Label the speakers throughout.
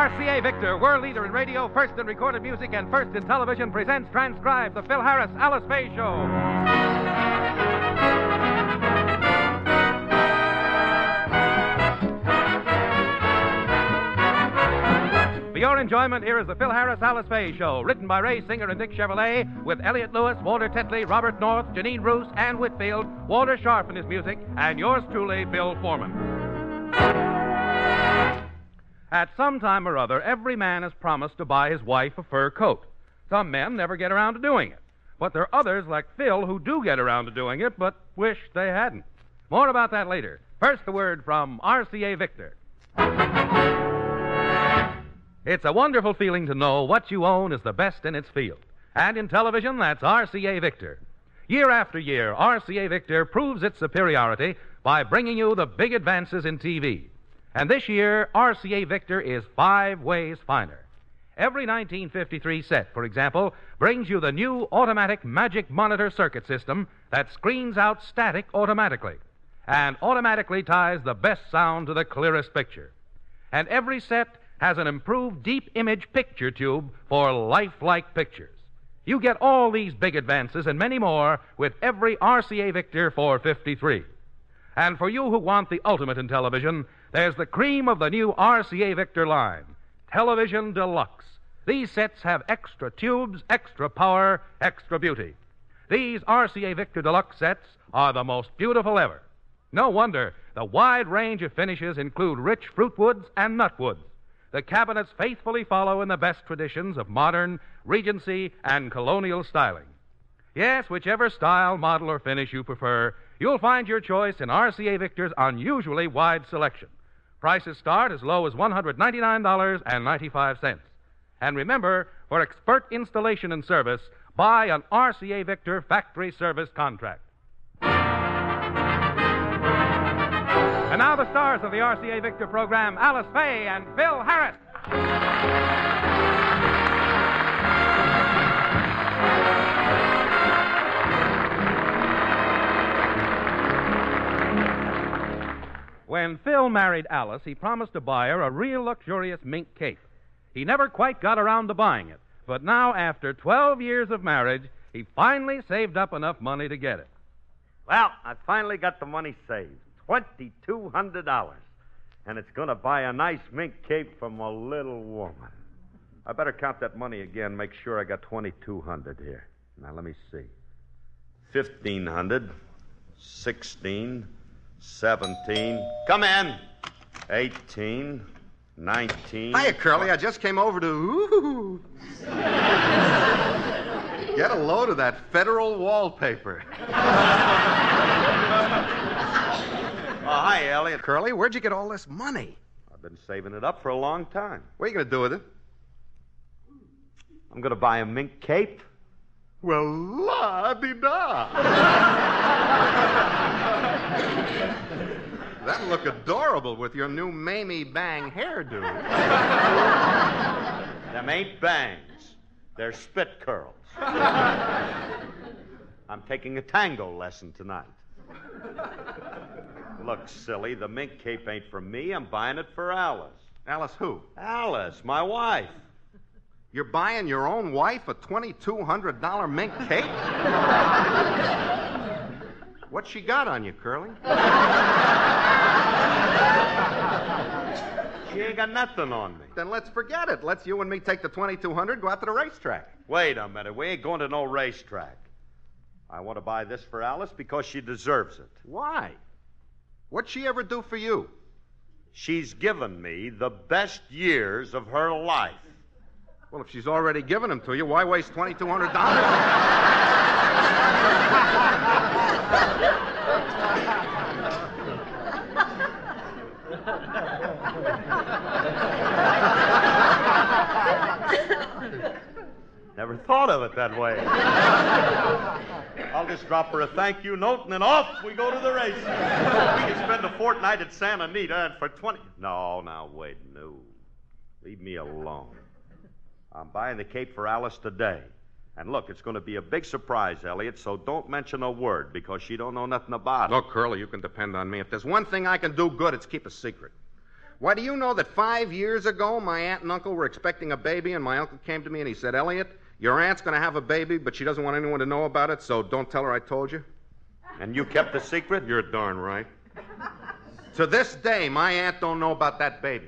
Speaker 1: RCA Victor, world leader in radio, first in recorded music, and first in television, presents transcribed the Phil Harris Alice Faye Show. For your enjoyment, here is the Phil Harris Alice Faye Show, written by Ray Singer and Dick Chevillat, with Elliot Lewis, Walter Tetley, Robert North, Janine Roos, Ann Whitfield, Walter Scharf in his music, and yours truly, Bill Forman. At some time or other, every man has promised to buy his wife a fur coat. Some men never get around to doing it. But there are others, like Phil, who do get around to doing it, but wish they hadn't. More about that later. First, the word from RCA Victor. It's a wonderful feeling to know what you own is the best in its field. And in television, that's RCA Victor. Year after year, RCA Victor proves its superiority by bringing you the big advances in TV. And this year, RCA Victor is five ways finer. Every 1953 set, for example, brings you the new automatic magic monitor circuit system that screens out static automatically and automatically ties the best sound to the clearest picture. And every set has an improved deep image picture tube for lifelike pictures. You get all these big advances and many more with every RCA Victor 453. And for you who want the ultimate in television, there's the cream of the new RCA Victor line, Television Deluxe. These sets have extra tubes, extra power, extra beauty. These RCA Victor Deluxe sets are the most beautiful ever. No wonder the wide range of finishes include rich fruit woods and nut woods. The cabinets faithfully follow in the best traditions of modern, Regency, and colonial styling. Yes, whichever style, model, or finish you prefer, you'll find your choice in RCA Victor's unusually wide selection. Prices start as low as $199.95. And remember, for expert installation and service, buy an RCA Victor factory service contract. And now the stars of the RCA Victor program, Alice Faye and Phil Harris. When Phil married Alice, he promised to buy her a real luxurious mink cape. He never quite got around to buying it, but now, after 12 years of marriage, he finally saved up enough money to get it.
Speaker 2: Well, I finally got the money saved $2,200. And it's going to buy a nice mink cape for my little woman. I better count that money again, make sure I got 2200 here. Now, let me see. 1500 16 17 Come in. 18 19
Speaker 3: Hiya, Curly. I just came over to. Ooh. Get a load of that federal wallpaper.
Speaker 2: Oh, hi, Elliot.
Speaker 3: Curly, where'd you get all this money?
Speaker 2: I've been saving it up for a long time.
Speaker 3: What are you going to do with it?
Speaker 2: I'm going to buy a mink cape.
Speaker 3: Well, la di da. That'll look adorable with your new Mamie Bang hairdo.
Speaker 2: Them ain't bangs. They're spit curls. I'm taking a tango lesson tonight. Look, silly, the mink cape ain't for me. I'm buying it for Alice.
Speaker 3: Alice, who?
Speaker 2: Alice, my wife.
Speaker 3: You're buying your own wife a $2,200 mink cape? What's she got on you, Curly?
Speaker 2: She ain't got nothing on me.
Speaker 3: Then let's forget it. Let's you and me take the 2200 go out to the racetrack.
Speaker 2: Wait a minute. We ain't going to no racetrack. I want to buy this for Alice because she deserves it.
Speaker 3: Why? What'd she ever do for you?
Speaker 2: She's given me the best years of her life.
Speaker 3: Well, if she's already given them to you, why waste $2,200?
Speaker 2: Never thought of it that way. I'll just drop her a thank you note and then off we go to the races. We can spend a fortnight at Santa Anita and for 20. No, now, wait, no. Leave me alone. I'm buying the cape for Alice today. And look, it's going to be a big surprise, Elliot, so don't mention a word because she don't know nothing about it.
Speaker 3: Look, Curly, you can depend on me. If there's one thing I can do good, it's keep a secret. Why, do you know that five years ago my aunt and uncle were expecting a baby, and my uncle came to me and he said, Elliot, your aunt's going to have a baby, but she doesn't want anyone to know about it, so don't tell her I told you?
Speaker 2: And you kept the secret?
Speaker 3: You're darn right. to this day, my aunt don't know about that baby.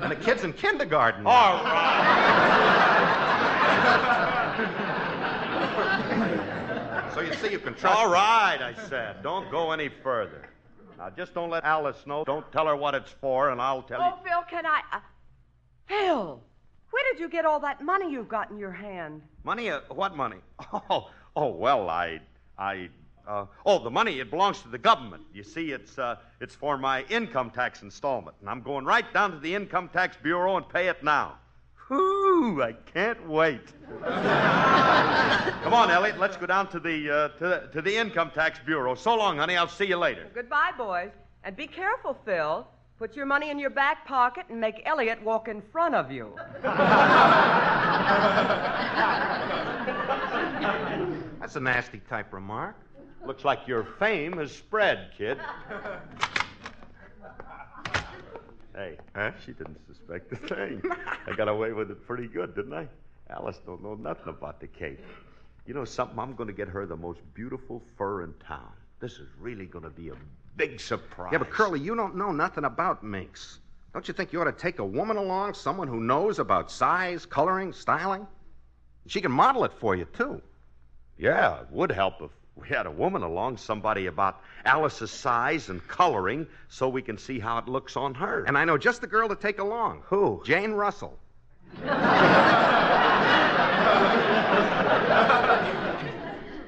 Speaker 3: and the kid's in kindergarten. now.
Speaker 2: All right.
Speaker 3: So you see, you can trust.
Speaker 2: All
Speaker 3: me.
Speaker 2: I said. Don't go any further. Now, just don't let Alice know. Don't tell her what it's for, and I'll tell you.
Speaker 4: Oh, Phil, can I. Uh, Phil, where did you get all that money you've got in your hand?
Speaker 2: Money? Uh, what money? Oh, oh, well, I. I. Uh, oh, the money, it belongs to the government. You see, it's, uh, it's for my income tax installment, and I'm going right down to the Income Tax Bureau and pay it now. Whoo, I can't wait. Come on, Elliot, let's go down to the, uh, to, the, to the Income Tax Bureau. So long, honey. I'll see you later.
Speaker 4: Goodbye, boys. And be careful, Phil. Put your money in your back pocket and make Elliot walk in front of you.
Speaker 3: That's a nasty type remark.
Speaker 2: Looks like your fame has spread, kid. Hey, huh? She didn't suspect a thing. I got away with it pretty good, didn't I? Alice don't know nothing about the Cape. You know something? I'm going to get her the most beautiful fur in town. This is really going to be a big surprise.
Speaker 3: Yeah, but Curly, you don't know nothing about minks. Don't you think you ought to take a woman along, someone who knows about size, coloring, styling? She can model it for you, too.
Speaker 2: Yeah, it would help if we had a woman along, somebody about Alice's size and coloring, so we can see how it looks on her.
Speaker 3: And I know just the girl to take along.
Speaker 2: Who?
Speaker 3: Jane Russell.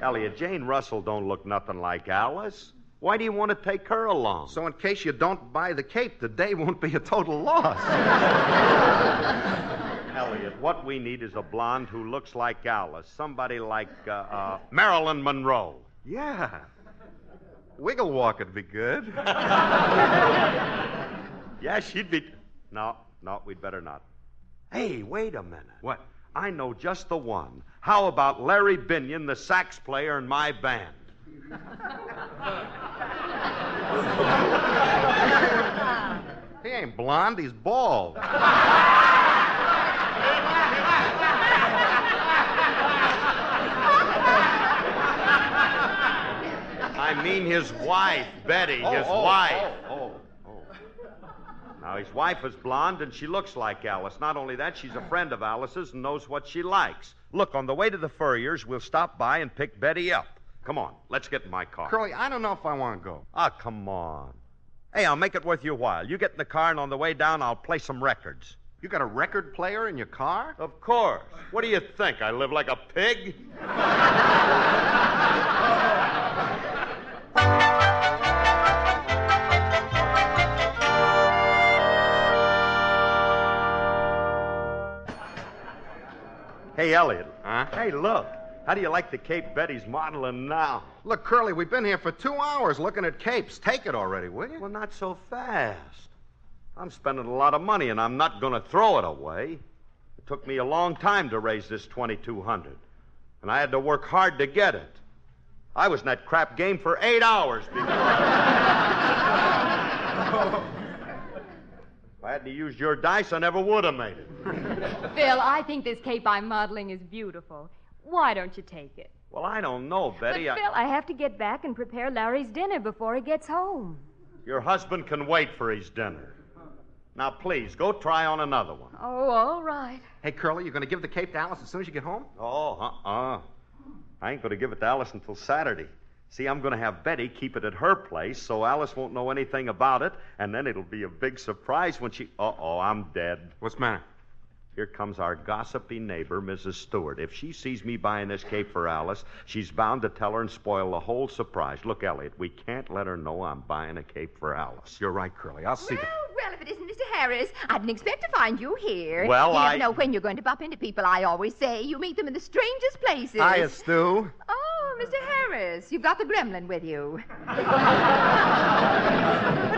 Speaker 2: Elliot, Jane Russell don't look nothing like Alice. Why do you want to take her along?
Speaker 3: So, in case you don't buy the cape, the day won't be a total loss.
Speaker 2: Elliot, what we need is a blonde who looks like Alice. Somebody like uh, uh, Marilyn Monroe.
Speaker 3: Yeah. Wiggle walk would be good.
Speaker 2: Yeah, she'd be. No, no, we'd better not. Hey, wait a minute.
Speaker 3: What?
Speaker 2: I know just the one. How about Larry Binion, the sax player in my band?
Speaker 3: He ain't blonde, he's bald.
Speaker 2: I mean his wife, Betty, his
Speaker 3: oh,
Speaker 2: wife.
Speaker 3: Oh, oh,
Speaker 2: Now, his wife is blonde and she looks like Alice. Not only that, she's a friend of Alice's and knows what she likes. Look, on the way to the Furriers, we'll stop by and pick Betty up. Come on, let's get in my car.
Speaker 3: Curly, I don't know if I want to go.
Speaker 2: Ah, come on. Hey, I'll make it worth your while. You get in the car, and on the way down, I'll play some records.
Speaker 3: You got a record player in your car?
Speaker 2: Of course. What do you think? I live like a pig? Hey, Elliot.
Speaker 3: Huh?
Speaker 2: Hey, look. How do you like the Cape Betty's modeling now?
Speaker 3: Look, Curly, we've been here for two hours looking at capes. Take it already, will you?
Speaker 2: Well, not so fast. I'm spending a lot of money, and I'm not going to throw it away. It took me a long time to raise this 2200 and I had to work hard to get it. I was in that crap game for eight hours before. if I hadn't used your dice, I never would have made it.
Speaker 5: Phil, I think this cape I'm modeling is beautiful. Why don't you take it?
Speaker 2: Well, I don't know, Betty.
Speaker 5: but,
Speaker 2: I-
Speaker 5: Phil, I have to get back and prepare Larry's dinner before he gets home.
Speaker 2: Your husband can wait for his dinner. Now, please, go try on another one.
Speaker 5: Oh, all right.
Speaker 3: Hey, Curly, you're going to give the cape to Alice as soon as you get home?
Speaker 2: Oh, uh-uh. I ain't going to give it to Alice until Saturday. See, I'm going to have Betty keep it at her place so Alice won't know anything about it, and then it'll be a big surprise when she. Uh oh, I'm dead.
Speaker 3: What's the matter?
Speaker 2: Here comes our gossipy neighbor, Mrs. Stewart. If she sees me buying this cape for Alice, she's bound to tell her and spoil the whole surprise. Look, Elliot, we can't let her know I'm buying a cape for Alice.
Speaker 3: You're right, Curly. I'll see.
Speaker 6: Well, well, if it isn't Mr. Harris, I didn't expect to find you here.
Speaker 2: Well,
Speaker 6: you
Speaker 2: I-
Speaker 6: never know when you're going to bump into people. I always say you meet them in the strangest places.
Speaker 3: Hiya, Stu.
Speaker 6: Oh, Mr. Harris, you've got the gremlin with you. what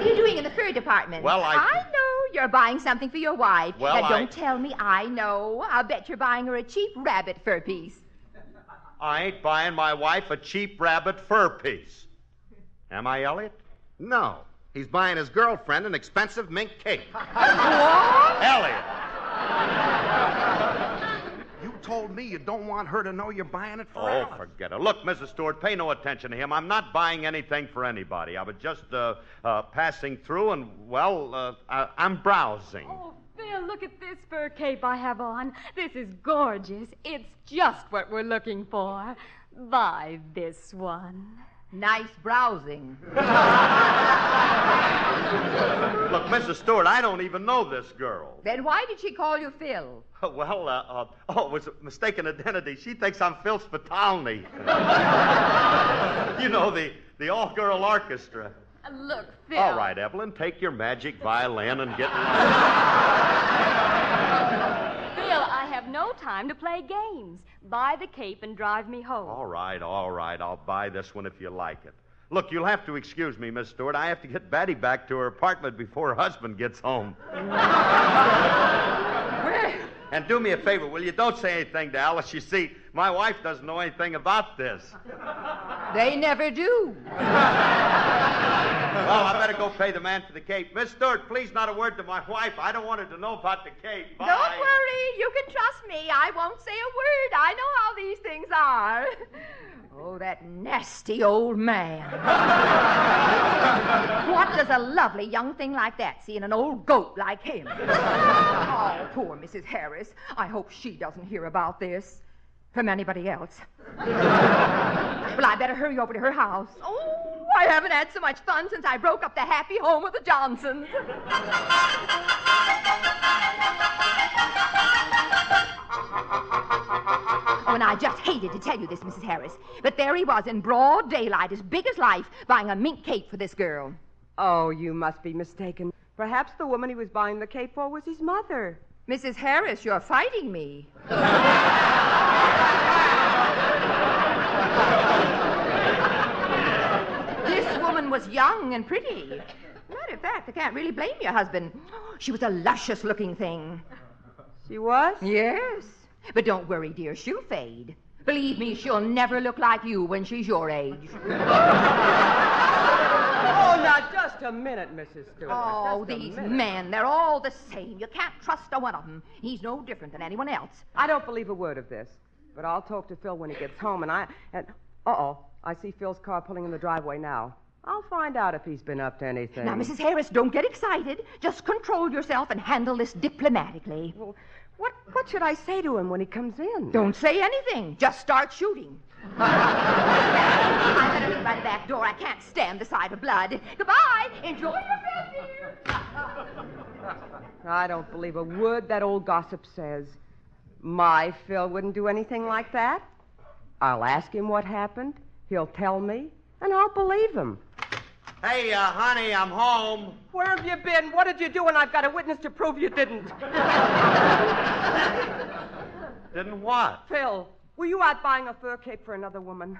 Speaker 6: are you doing in the fur department?
Speaker 2: Well, I-
Speaker 6: I know you're buying something for your wife.
Speaker 2: Well,
Speaker 6: now,
Speaker 2: I-
Speaker 6: don't tell me I know. I'll bet you're buying her a cheap rabbit fur piece.
Speaker 2: I ain't buying my wife a cheap rabbit fur piece. Am I, Elliot?
Speaker 3: No. He's buying his girlfriend an expensive mink cape.
Speaker 2: What, Elliot!
Speaker 3: You told me you don't want her to know you're buying it for her.
Speaker 2: Oh,
Speaker 3: Alice.
Speaker 2: forget it. Look, Mrs. Stewart, pay no attention to him. I'm not buying anything for anybody. I was just uh, uh, passing through, and, well, uh, I, I'm browsing.
Speaker 5: Oh, Phil, look at this fur cape I have on. This is gorgeous. It's just what we're looking for. Buy this one.
Speaker 6: Nice browsing.
Speaker 2: Look, Mrs. Stewart, I don't even know this girl.
Speaker 6: Then why did she call you Phil?
Speaker 2: Well, uh, uh, oh, it was a mistaken identity. She thinks I'm Phil Spitalny. you know, the, the all girl orchestra.
Speaker 5: Uh, Look, Phil.
Speaker 2: All right, Evelyn, take your magic violin and get.
Speaker 5: Have no time to play games. Buy the cape and drive me home.
Speaker 2: All right, all right. I'll buy this one if you like it. Look, you'll have to excuse me, Miss Stewart. I have to get Betty back to her apartment before her husband gets home. and do me a favor, will you? Don't say anything to Alice. You see, my wife doesn't know anything about this.
Speaker 6: They never do.
Speaker 2: Well, I better go pay the man for the cape. Miss Stewart, please not a word to my wife. I don't want her to know about the cape. Bye.
Speaker 6: Don't worry. You can trust me. I won't say a word. I know how these things are. Oh, that nasty old man. what does a lovely young thing like that see in an old goat like him? oh, poor Mrs. Harris. I hope she doesn't hear about this from anybody else. well, I better hurry over to her house. Oh, I haven't had so much fun since I broke up the happy home of the Johnsons. Oh, and I just hated to tell you this, Mrs. Harris, but there he was in broad daylight, as big as life, buying a mink cape for this girl.
Speaker 4: Oh, you must be mistaken. Perhaps the woman he was buying the cape for was his mother.
Speaker 6: Mrs. Harris, you're fighting me. this woman was young and pretty. Matter of fact, I can't really blame your husband. She was a luscious looking thing.
Speaker 4: She was?
Speaker 6: Yes. But don't worry, dear, she'll fade. Believe me, she'll never look like you when she's your age.
Speaker 4: Oh, now, just a minute, Mrs. Stewart.
Speaker 6: Oh,
Speaker 4: Just
Speaker 6: these men, they're all the same. You can't trust a one of them. He's no different than anyone else.
Speaker 4: I don't believe a word of this, but I'll talk to Phil when he gets home, and I. And, uh-oh, I see Phil's car pulling in the driveway now. I'll find out if he's been up to anything.
Speaker 6: Now, Mrs. Harris, don't get excited. Just control yourself and handle this diplomatically.
Speaker 4: Well, what, what should I say to him when he comes in?
Speaker 6: Don't say anything. Just start shooting. I better leave by the back door. I can't stand the sight of blood. Goodbye. Enjoy yourself, dear.
Speaker 4: I don't believe a word that old gossip says. My Phil wouldn't do anything like that. I'll ask him what happened. He'll tell me, and I'll believe him.
Speaker 2: Hey, uh, honey, I'm home.
Speaker 4: Where have you been? What did you do? And I've got a witness to prove you didn't.
Speaker 2: Didn't what?
Speaker 4: Phil, were you out buying a fur cape for another woman?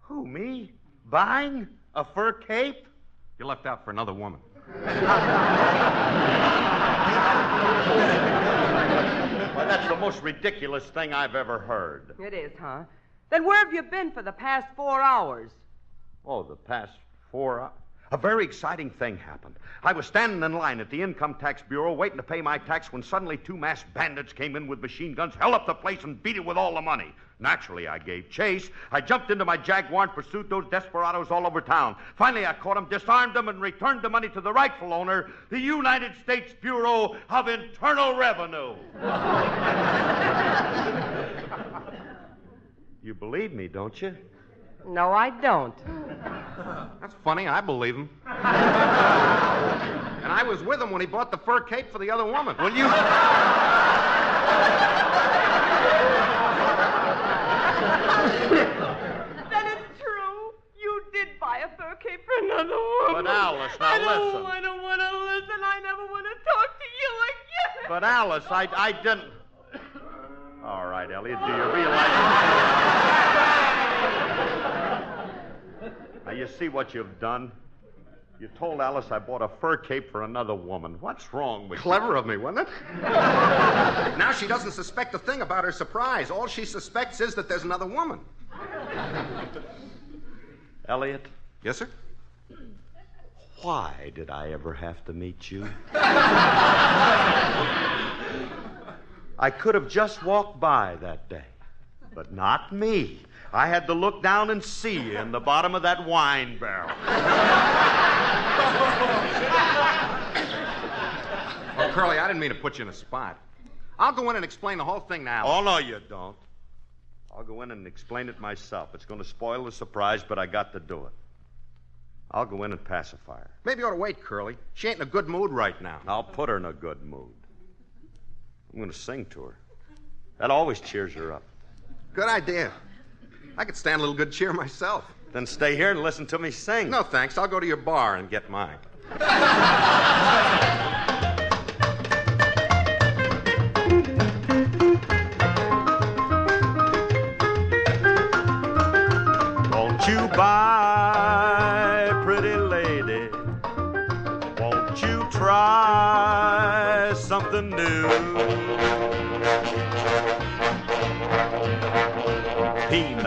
Speaker 2: Who, me? Buying a fur cape?
Speaker 3: You left out for another woman.
Speaker 2: Why, that's the most ridiculous thing I've ever heard.
Speaker 4: It is, huh? Then where have you been for the past four hours?
Speaker 2: Oh, the past four hours. A very exciting thing happened. I was standing in line at the Income Tax Bureau waiting to pay my tax when suddenly two masked bandits came in with machine guns, held up the place, and beat it with all the money. Naturally, I gave chase. I jumped into my Jaguar and pursued those desperados all over town. Finally, I caught them, disarmed them, and returned the money to the rightful owner, the United States Bureau of Internal Revenue. you believe me, don't you?
Speaker 4: No, I don't.
Speaker 3: That's funny. I believe him. and I was with him when he bought the fur cape for the other woman.
Speaker 2: Will you?
Speaker 4: Then it's true. You did buy a fur cape for another woman.
Speaker 2: But Alice, now
Speaker 4: I don't,
Speaker 2: listen.
Speaker 4: I don't want to listen. I never want to talk to you again.
Speaker 2: But Alice, I, I didn't. All right, Elliot, do you realize? Now you see what you've done. You told Alice I bought a fur cape for another woman. What's wrong with
Speaker 3: Clever of me, wasn't it? now she doesn't suspect a thing about her surprise. All she suspects is that there's another woman.
Speaker 2: Elliot,
Speaker 3: Yes, sir?
Speaker 2: why did I ever have to meet you? I could have just walked by that day, but not me. I had to look down and see you in the bottom of that wine barrel.
Speaker 3: Oh, Curly, I didn't mean to put you in a spot. I'll go in and explain the whole thing now.
Speaker 2: Oh, no, you don't. I'll go in and explain it myself. It's going to spoil the surprise, but I got to do it. I'll go in and pacify her.
Speaker 3: Maybe you ought to wait, Curly. She ain't in a good mood right now.
Speaker 2: I'll put her in a good mood. I'm going to sing to her. That always cheers her up.
Speaker 3: Good idea. I could stand a little good cheer myself.
Speaker 2: Then stay here and listen to me sing.
Speaker 3: No, thanks. I'll go to your bar and get mine.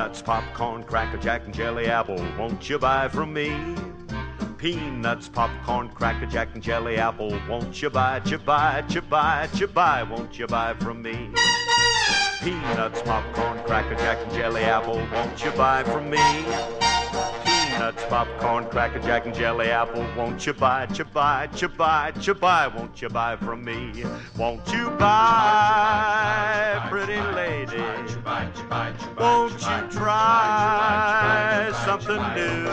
Speaker 2: Peanuts, popcorn, cracker jack, and jelly apple. Won't you buy from me? Peanuts, popcorn, cracker jack, and jelly apple. Won't you buy, you buy, you buy, you buy? Won't you buy from me? Peanuts, popcorn, cracker jack, and jelly apple. Won't you buy from me? Peanuts, popcorn, cracker jack, and jelly apple. Won't you buy, you buy, you buy, you buy? Won't you buy from me? Won't you buy, pretty lady? Won't you try something new?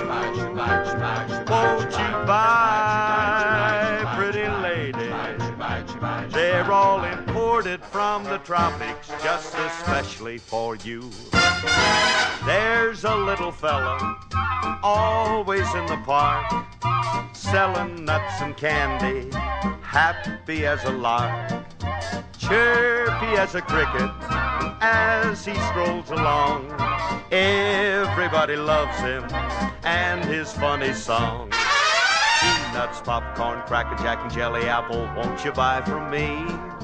Speaker 2: Won't you buy, pretty lady? They're all imported from the tropics just especially for you. There's a little fella always in the park selling nuts and candy, happy as a lark, chirpy as a cricket as he strolls along. Everybody loves him and his funny song. Peanuts, popcorn, cracker jack, and jelly apple, won't you buy from me?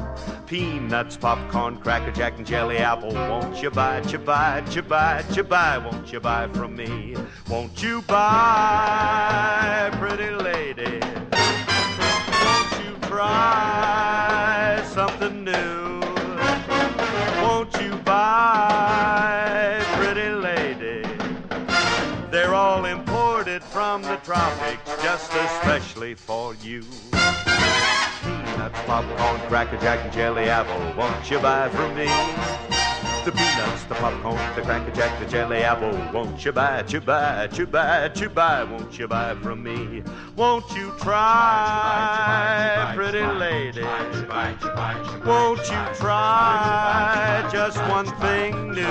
Speaker 2: Peanuts, popcorn, cracker jack, and jelly apple, won't you buy, you buy, you buy, you buy, won't you buy from me? Won't you buy, pretty lady? Won't you try something new? Won't you buy, pretty lady? They're all imported from the tropics just especially for you. Peanuts, popcorn, cracker jack, and jelly apple, won't you buy from me? The peanuts, the popcorn, the cracker jack, the jelly apple, won't you buy, you buy, you buy, you buy, won't you buy from me? Won't you try, pretty lady? Won't you try just one thing new?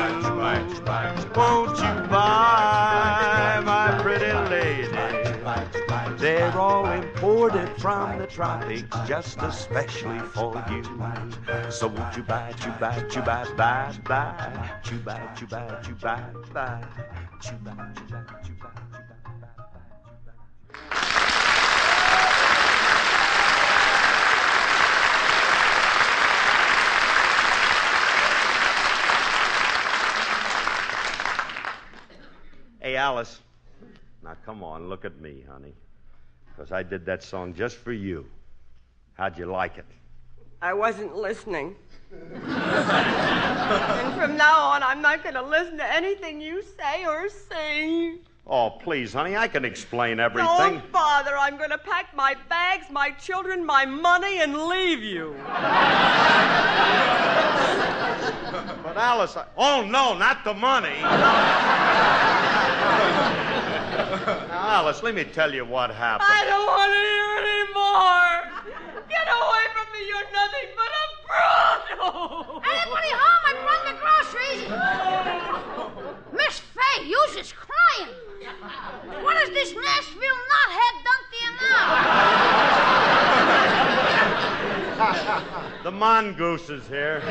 Speaker 2: Won't you buy, my pretty lady? They're all imported from the tropics just especially for you. So won't you buy, you buy, you buy, buy, buy, you buy, you buy, you buy, buy, you buy, you buy, you buy. Hey, Alice. Now, come on, look at me, honey. Because I did that song just for you. How'd you like it?
Speaker 4: I wasn't listening. and from now on, I'm not going to listen to anything you say or sing.
Speaker 2: Oh, please, honey, I can explain everything.
Speaker 4: Don't bother. I'm going to pack my bags, my children, my money, and leave you.
Speaker 2: But Alice, I... oh no, not the money. Now, Alice, let me tell you what happened.
Speaker 4: I don't want to hear anymore. Get away from me. You're nothing but a brute.
Speaker 7: Anybody home? I brought the groceries. Miss Faye, you's is crying. What is this Nashville knothead done to you now?
Speaker 2: The mongoose is here.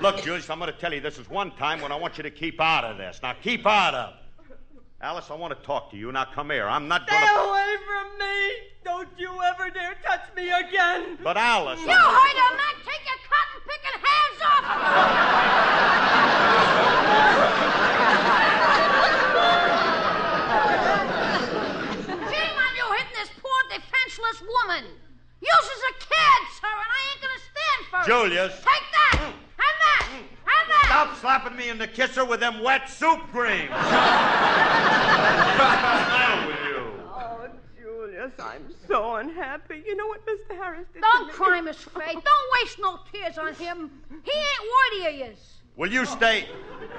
Speaker 2: Look, Julius, I'm going to tell you this is one time when I want you to keep out of this. Now, keep out of. Alice, I want to talk to you. Now come here. I'm not going.
Speaker 4: Stay
Speaker 2: gonna...
Speaker 4: away from me! Don't you ever dare touch me again!
Speaker 2: But Alice.
Speaker 7: You I'm... heard him, man! Take your cotton picking hands off! me!
Speaker 2: Shame
Speaker 7: on you hitting this poor defenseless woman. You's is a kid, sir, and I ain't gonna stand for it. Julius. Take and that!
Speaker 2: Stop slapping me in the kisser with them wet soup creams. What's the matter with you?
Speaker 4: Oh, Julius, I'm so unhappy. You know what Mr. Harris did
Speaker 7: Don't
Speaker 4: to
Speaker 7: cry, Miss Faye. Don't waste no tears on him. He ain't worthy of yous.
Speaker 2: Will you stay?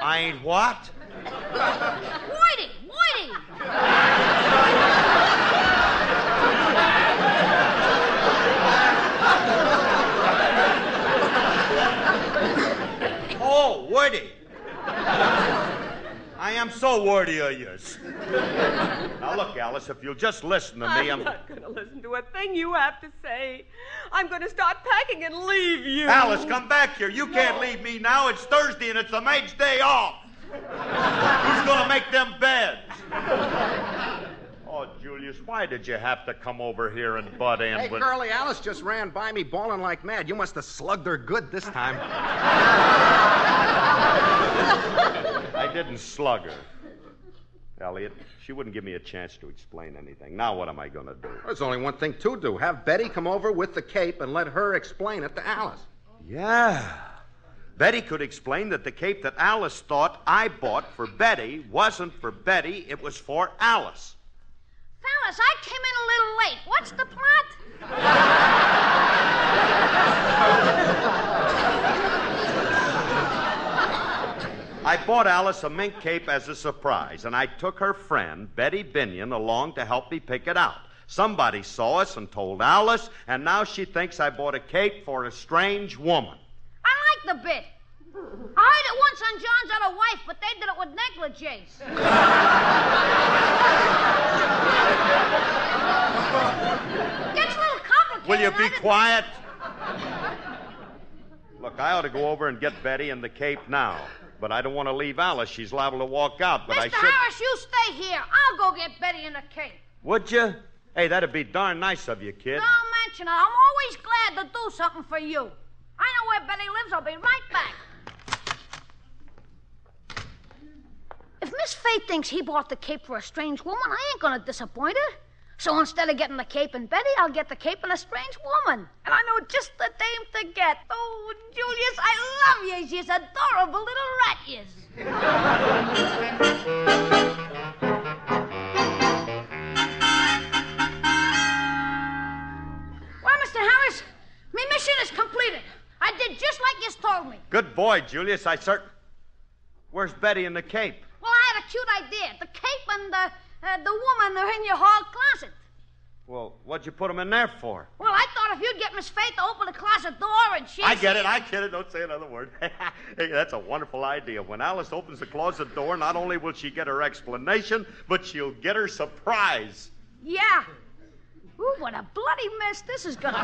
Speaker 2: I ain't what? I am so worthy of yours. Now look, Alice, if you'll just listen to me,
Speaker 4: I'm
Speaker 2: I'm.
Speaker 4: not going to listen to a thing you have to say. I'm going to start packing and leave you.
Speaker 2: Alice, come back here. You can't leave me now. It's Thursday and it's the maid's day off. Who's gonna make them beds? Oh, Julius, why did you have to come over here and butt in
Speaker 3: Hey,
Speaker 2: with?
Speaker 3: Curly, Alice just ran by me bawling like mad. You must have slugged her good this time.
Speaker 2: I didn't slug her. Elliot, she wouldn't give me a chance to explain anything. Now what am I gonna do?
Speaker 3: There's only one thing to do. Have Betty come over with the cape and let her explain it to Alice.
Speaker 2: Yeah. Betty could explain that the cape that Alice thought I bought for Betty wasn't for Betty, it was for Alice.
Speaker 7: Fellas, I came in a little late. What's the plot?
Speaker 2: I bought Alice a mink cape as a surprise, and I took her friend, Betty Binion, along to help me pick it out. Somebody saw us and told Alice, and now she thinks I bought a cape for a strange woman.
Speaker 7: I like the bit. I heard it once on John's other wife, but they did it with negligee. Gets a little complicated.
Speaker 2: Will you be quiet? Look, I ought to go over and get Betty and the cape now. But I don't want to leave Alice. She's liable to walk out, but
Speaker 7: Mr.
Speaker 2: I should. Mr.
Speaker 7: Harris, you stay here. I'll go get Betty in the cape.
Speaker 2: Would you? Hey, that'd be darn nice of you, kid.
Speaker 7: Don't mention it. I'm always glad to do something for you. I know where Betty lives. I'll be right back. If Miss Faith thinks he bought the cape for a strange woman, I ain't gonna disappoint her. So instead of getting the cape and Betty, I'll get the cape and a strange woman. And I know just the dame to get. Oh, Julius, I love you. She's adorable little rat, yes. Well, Mr. Harris, my mission is completed. I did just like you told me.
Speaker 2: Good boy, Julius. I cert. Where's Betty and the cape?
Speaker 7: Well, I had a cute idea. The cape and the, uh, the woman are in your hall closet.
Speaker 2: Well, what'd you put them in there for?
Speaker 7: Well, I thought if you'd get Miss Faith to open the closet door and she.
Speaker 2: I get it. I get it. Don't say another word. hey, that's a wonderful idea. When Alice opens the closet door, not only will she get her explanation, but she'll get her surprise.
Speaker 7: Yeah. Ooh, what a bloody mess this is gonna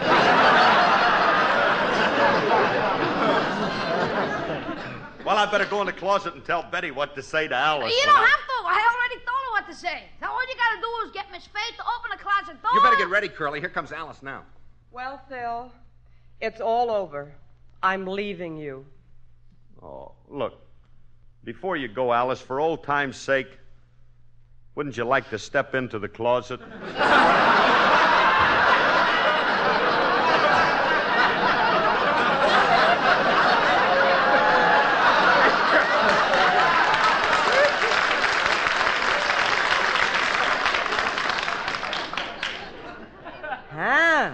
Speaker 7: be.
Speaker 2: Well, I better go in the closet and tell Betty what to say to Alice.
Speaker 7: you don't
Speaker 2: I-
Speaker 7: have to. I already told her what to say. Now, all you gotta do is get Miss Faith to open the closet door.
Speaker 3: You better get ready, Curly. Here comes Alice now.
Speaker 4: Well, Phil, it's all over. I'm leaving you.
Speaker 2: Oh, look. Before you go, Alice, for old time's sake, wouldn't you like to step into the closet?
Speaker 4: Huh?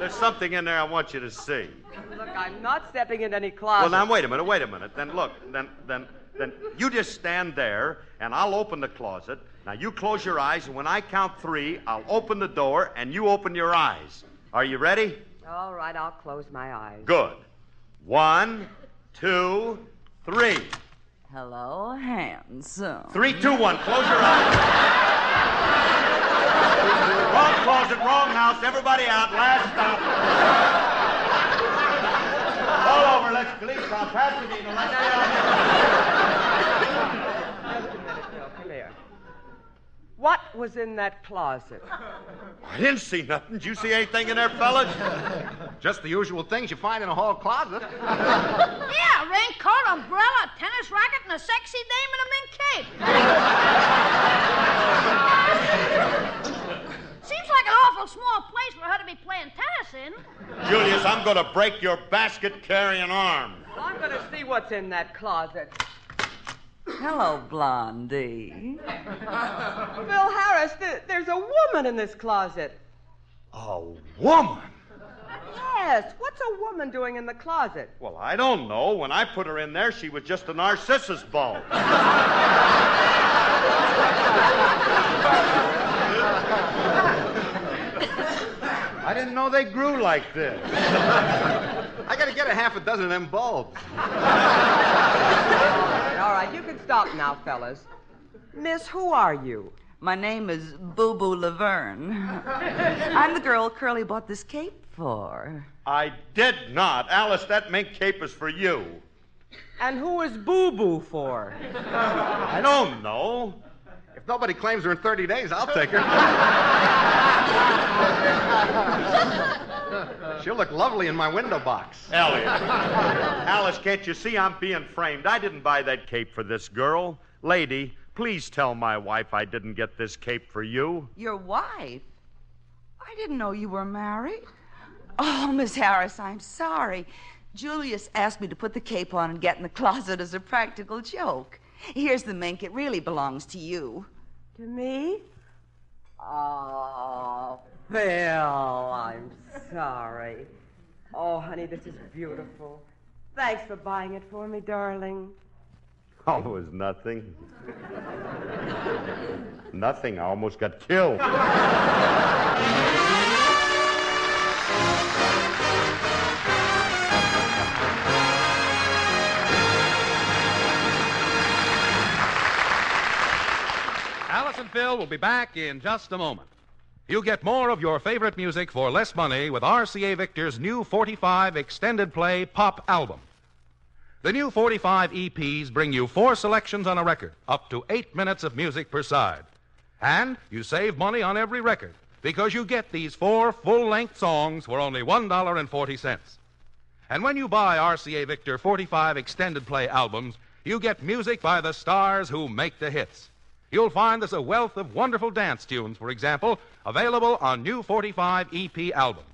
Speaker 2: There's something in there I want you to see.
Speaker 4: Look, I'm not stepping in any closet.
Speaker 2: Well,
Speaker 4: closet.
Speaker 2: now wait a minute, wait a minute. Then look, then then then you just stand there, and I'll open the closet. Now you close your eyes, and when I count three, I'll open the door, and you open your eyes. Are you ready?
Speaker 4: All right, I'll close my eyes.
Speaker 2: Good. One, two, three.
Speaker 8: Hello, handsome.
Speaker 2: Three, two, one. Close your eyes. Wrong closet, wrong house. Everybody out. Last stop. All over. Let's police now. Pasadena. Let's get on.
Speaker 4: Just a minute, Phil. Come here. What was in that closet?
Speaker 2: I didn't see nothing. Did you see anything in there, fellas?
Speaker 3: Just the usual things you find in a hall closet.
Speaker 7: Yeah, raincoat, umbrella, tennis racket, and a sexy dame in a mink cape. Seems like an awful small place for her to be playing tennis in.
Speaker 2: Julius, I'm going to break your basket carrying arm.
Speaker 4: I'm going to see what's in that closet.
Speaker 8: Hello, Blondie.
Speaker 4: Phil Harris, th- there's a woman in this closet.
Speaker 2: A woman?
Speaker 4: Yes, what's a woman doing in the closet?
Speaker 2: Well, I don't know. When I put her in there, she was just a narcissus bulb. didn't know they grew like this.
Speaker 3: I gotta get a half a dozen of them bulbs.
Speaker 4: All right, all right, you can stop now, fellas. Miss, who are you?
Speaker 8: My name is Boo Boo Laverne. I'm the girl Curly bought this cape for.
Speaker 2: I did not. Alice, that mink cape is for you.
Speaker 4: And who is Boo Boo for?
Speaker 2: I don't know.
Speaker 3: If nobody claims her in 30 days, I'll take her. She'll look lovely in my window box.
Speaker 2: Elliot. Alice, can't you see I'm being framed? I didn't buy that cape for this girl. Lady, please tell my wife I didn't get this cape for you.
Speaker 8: Your wife? I didn't know you were married. Oh, Miss Harris, I'm sorry. Julius asked me to put the cape on and get in the closet as a practical joke. Here's the mink. It really belongs to you.
Speaker 4: To me? Oh, Phil, I'm sorry. Oh, honey, this is beautiful. Thanks for buying it for me, darling.
Speaker 2: Oh, it was nothing. nothing. I almost got killed.
Speaker 1: Alice and Phil will be back in just a moment. You get more of your favorite music for less money with RCA Victor's new 45 extended play pop album. The new 45 EPs bring you four selections on a record, up to eight minutes of music per side. And you save money on every record because you get these four full length songs for only $1.40. And when you buy RCA Victor 45 extended play albums, you get music by the stars who make the hits. You'll find there's a wealth of wonderful dance tunes, for example, available on new 45 EP albums.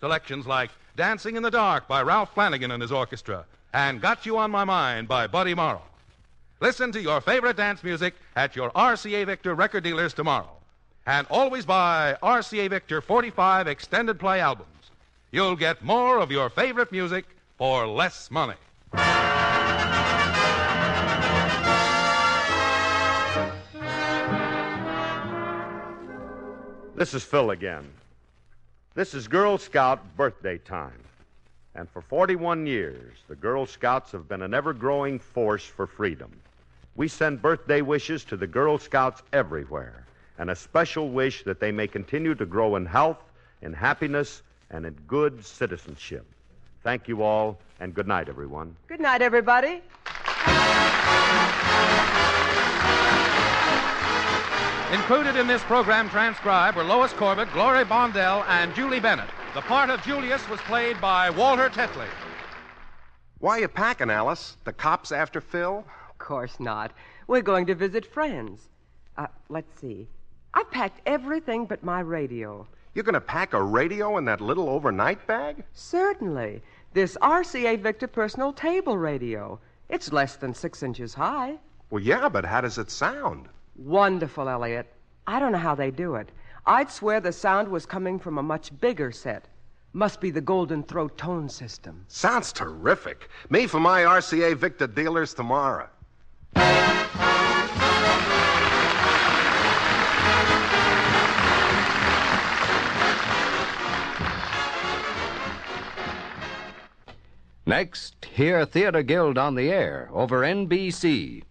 Speaker 1: Selections like Dancing in the Dark by Ralph Flanagan and his orchestra and Got You on My Mind by Buddy Morrow. Listen to your favorite dance music at your RCA Victor record dealers tomorrow. And always buy RCA Victor 45 extended play albums. You'll get more of your favorite music for less money.
Speaker 2: This is Phil again. This is Girl Scout birthday time. And for 41 years, the Girl Scouts have been an ever growing force for freedom. We send birthday wishes to the Girl Scouts everywhere, and a special wish that they may continue to grow in health, in happiness, and in good citizenship. Thank you all, and good night, everyone.
Speaker 4: Good night, everybody.
Speaker 1: Included in this program transcribed were Lois Corbett, Gloria Blondell, and Julie Bennett. The part of Julius was played by Walter Tetley.
Speaker 9: Why you packing, Alice? The cops after Phil?
Speaker 4: Of course not. We're going to visit friends. Uh, let's see. I've packed everything but my radio.
Speaker 9: You're going to pack a radio in that little overnight bag?
Speaker 4: Certainly. This RCA Victor personal table radio. It's less than six inches high.
Speaker 9: Well, yeah, but how does it sound?
Speaker 4: Wonderful, Elliot. I don't know how they do it. I'd swear the sound was coming from a much bigger set. Must be the Golden Throat tone system.
Speaker 9: Sounds terrific. Me for my RCA Victor dealers tomorrow.
Speaker 10: Next, hear Theater Guild on the Air over NBC.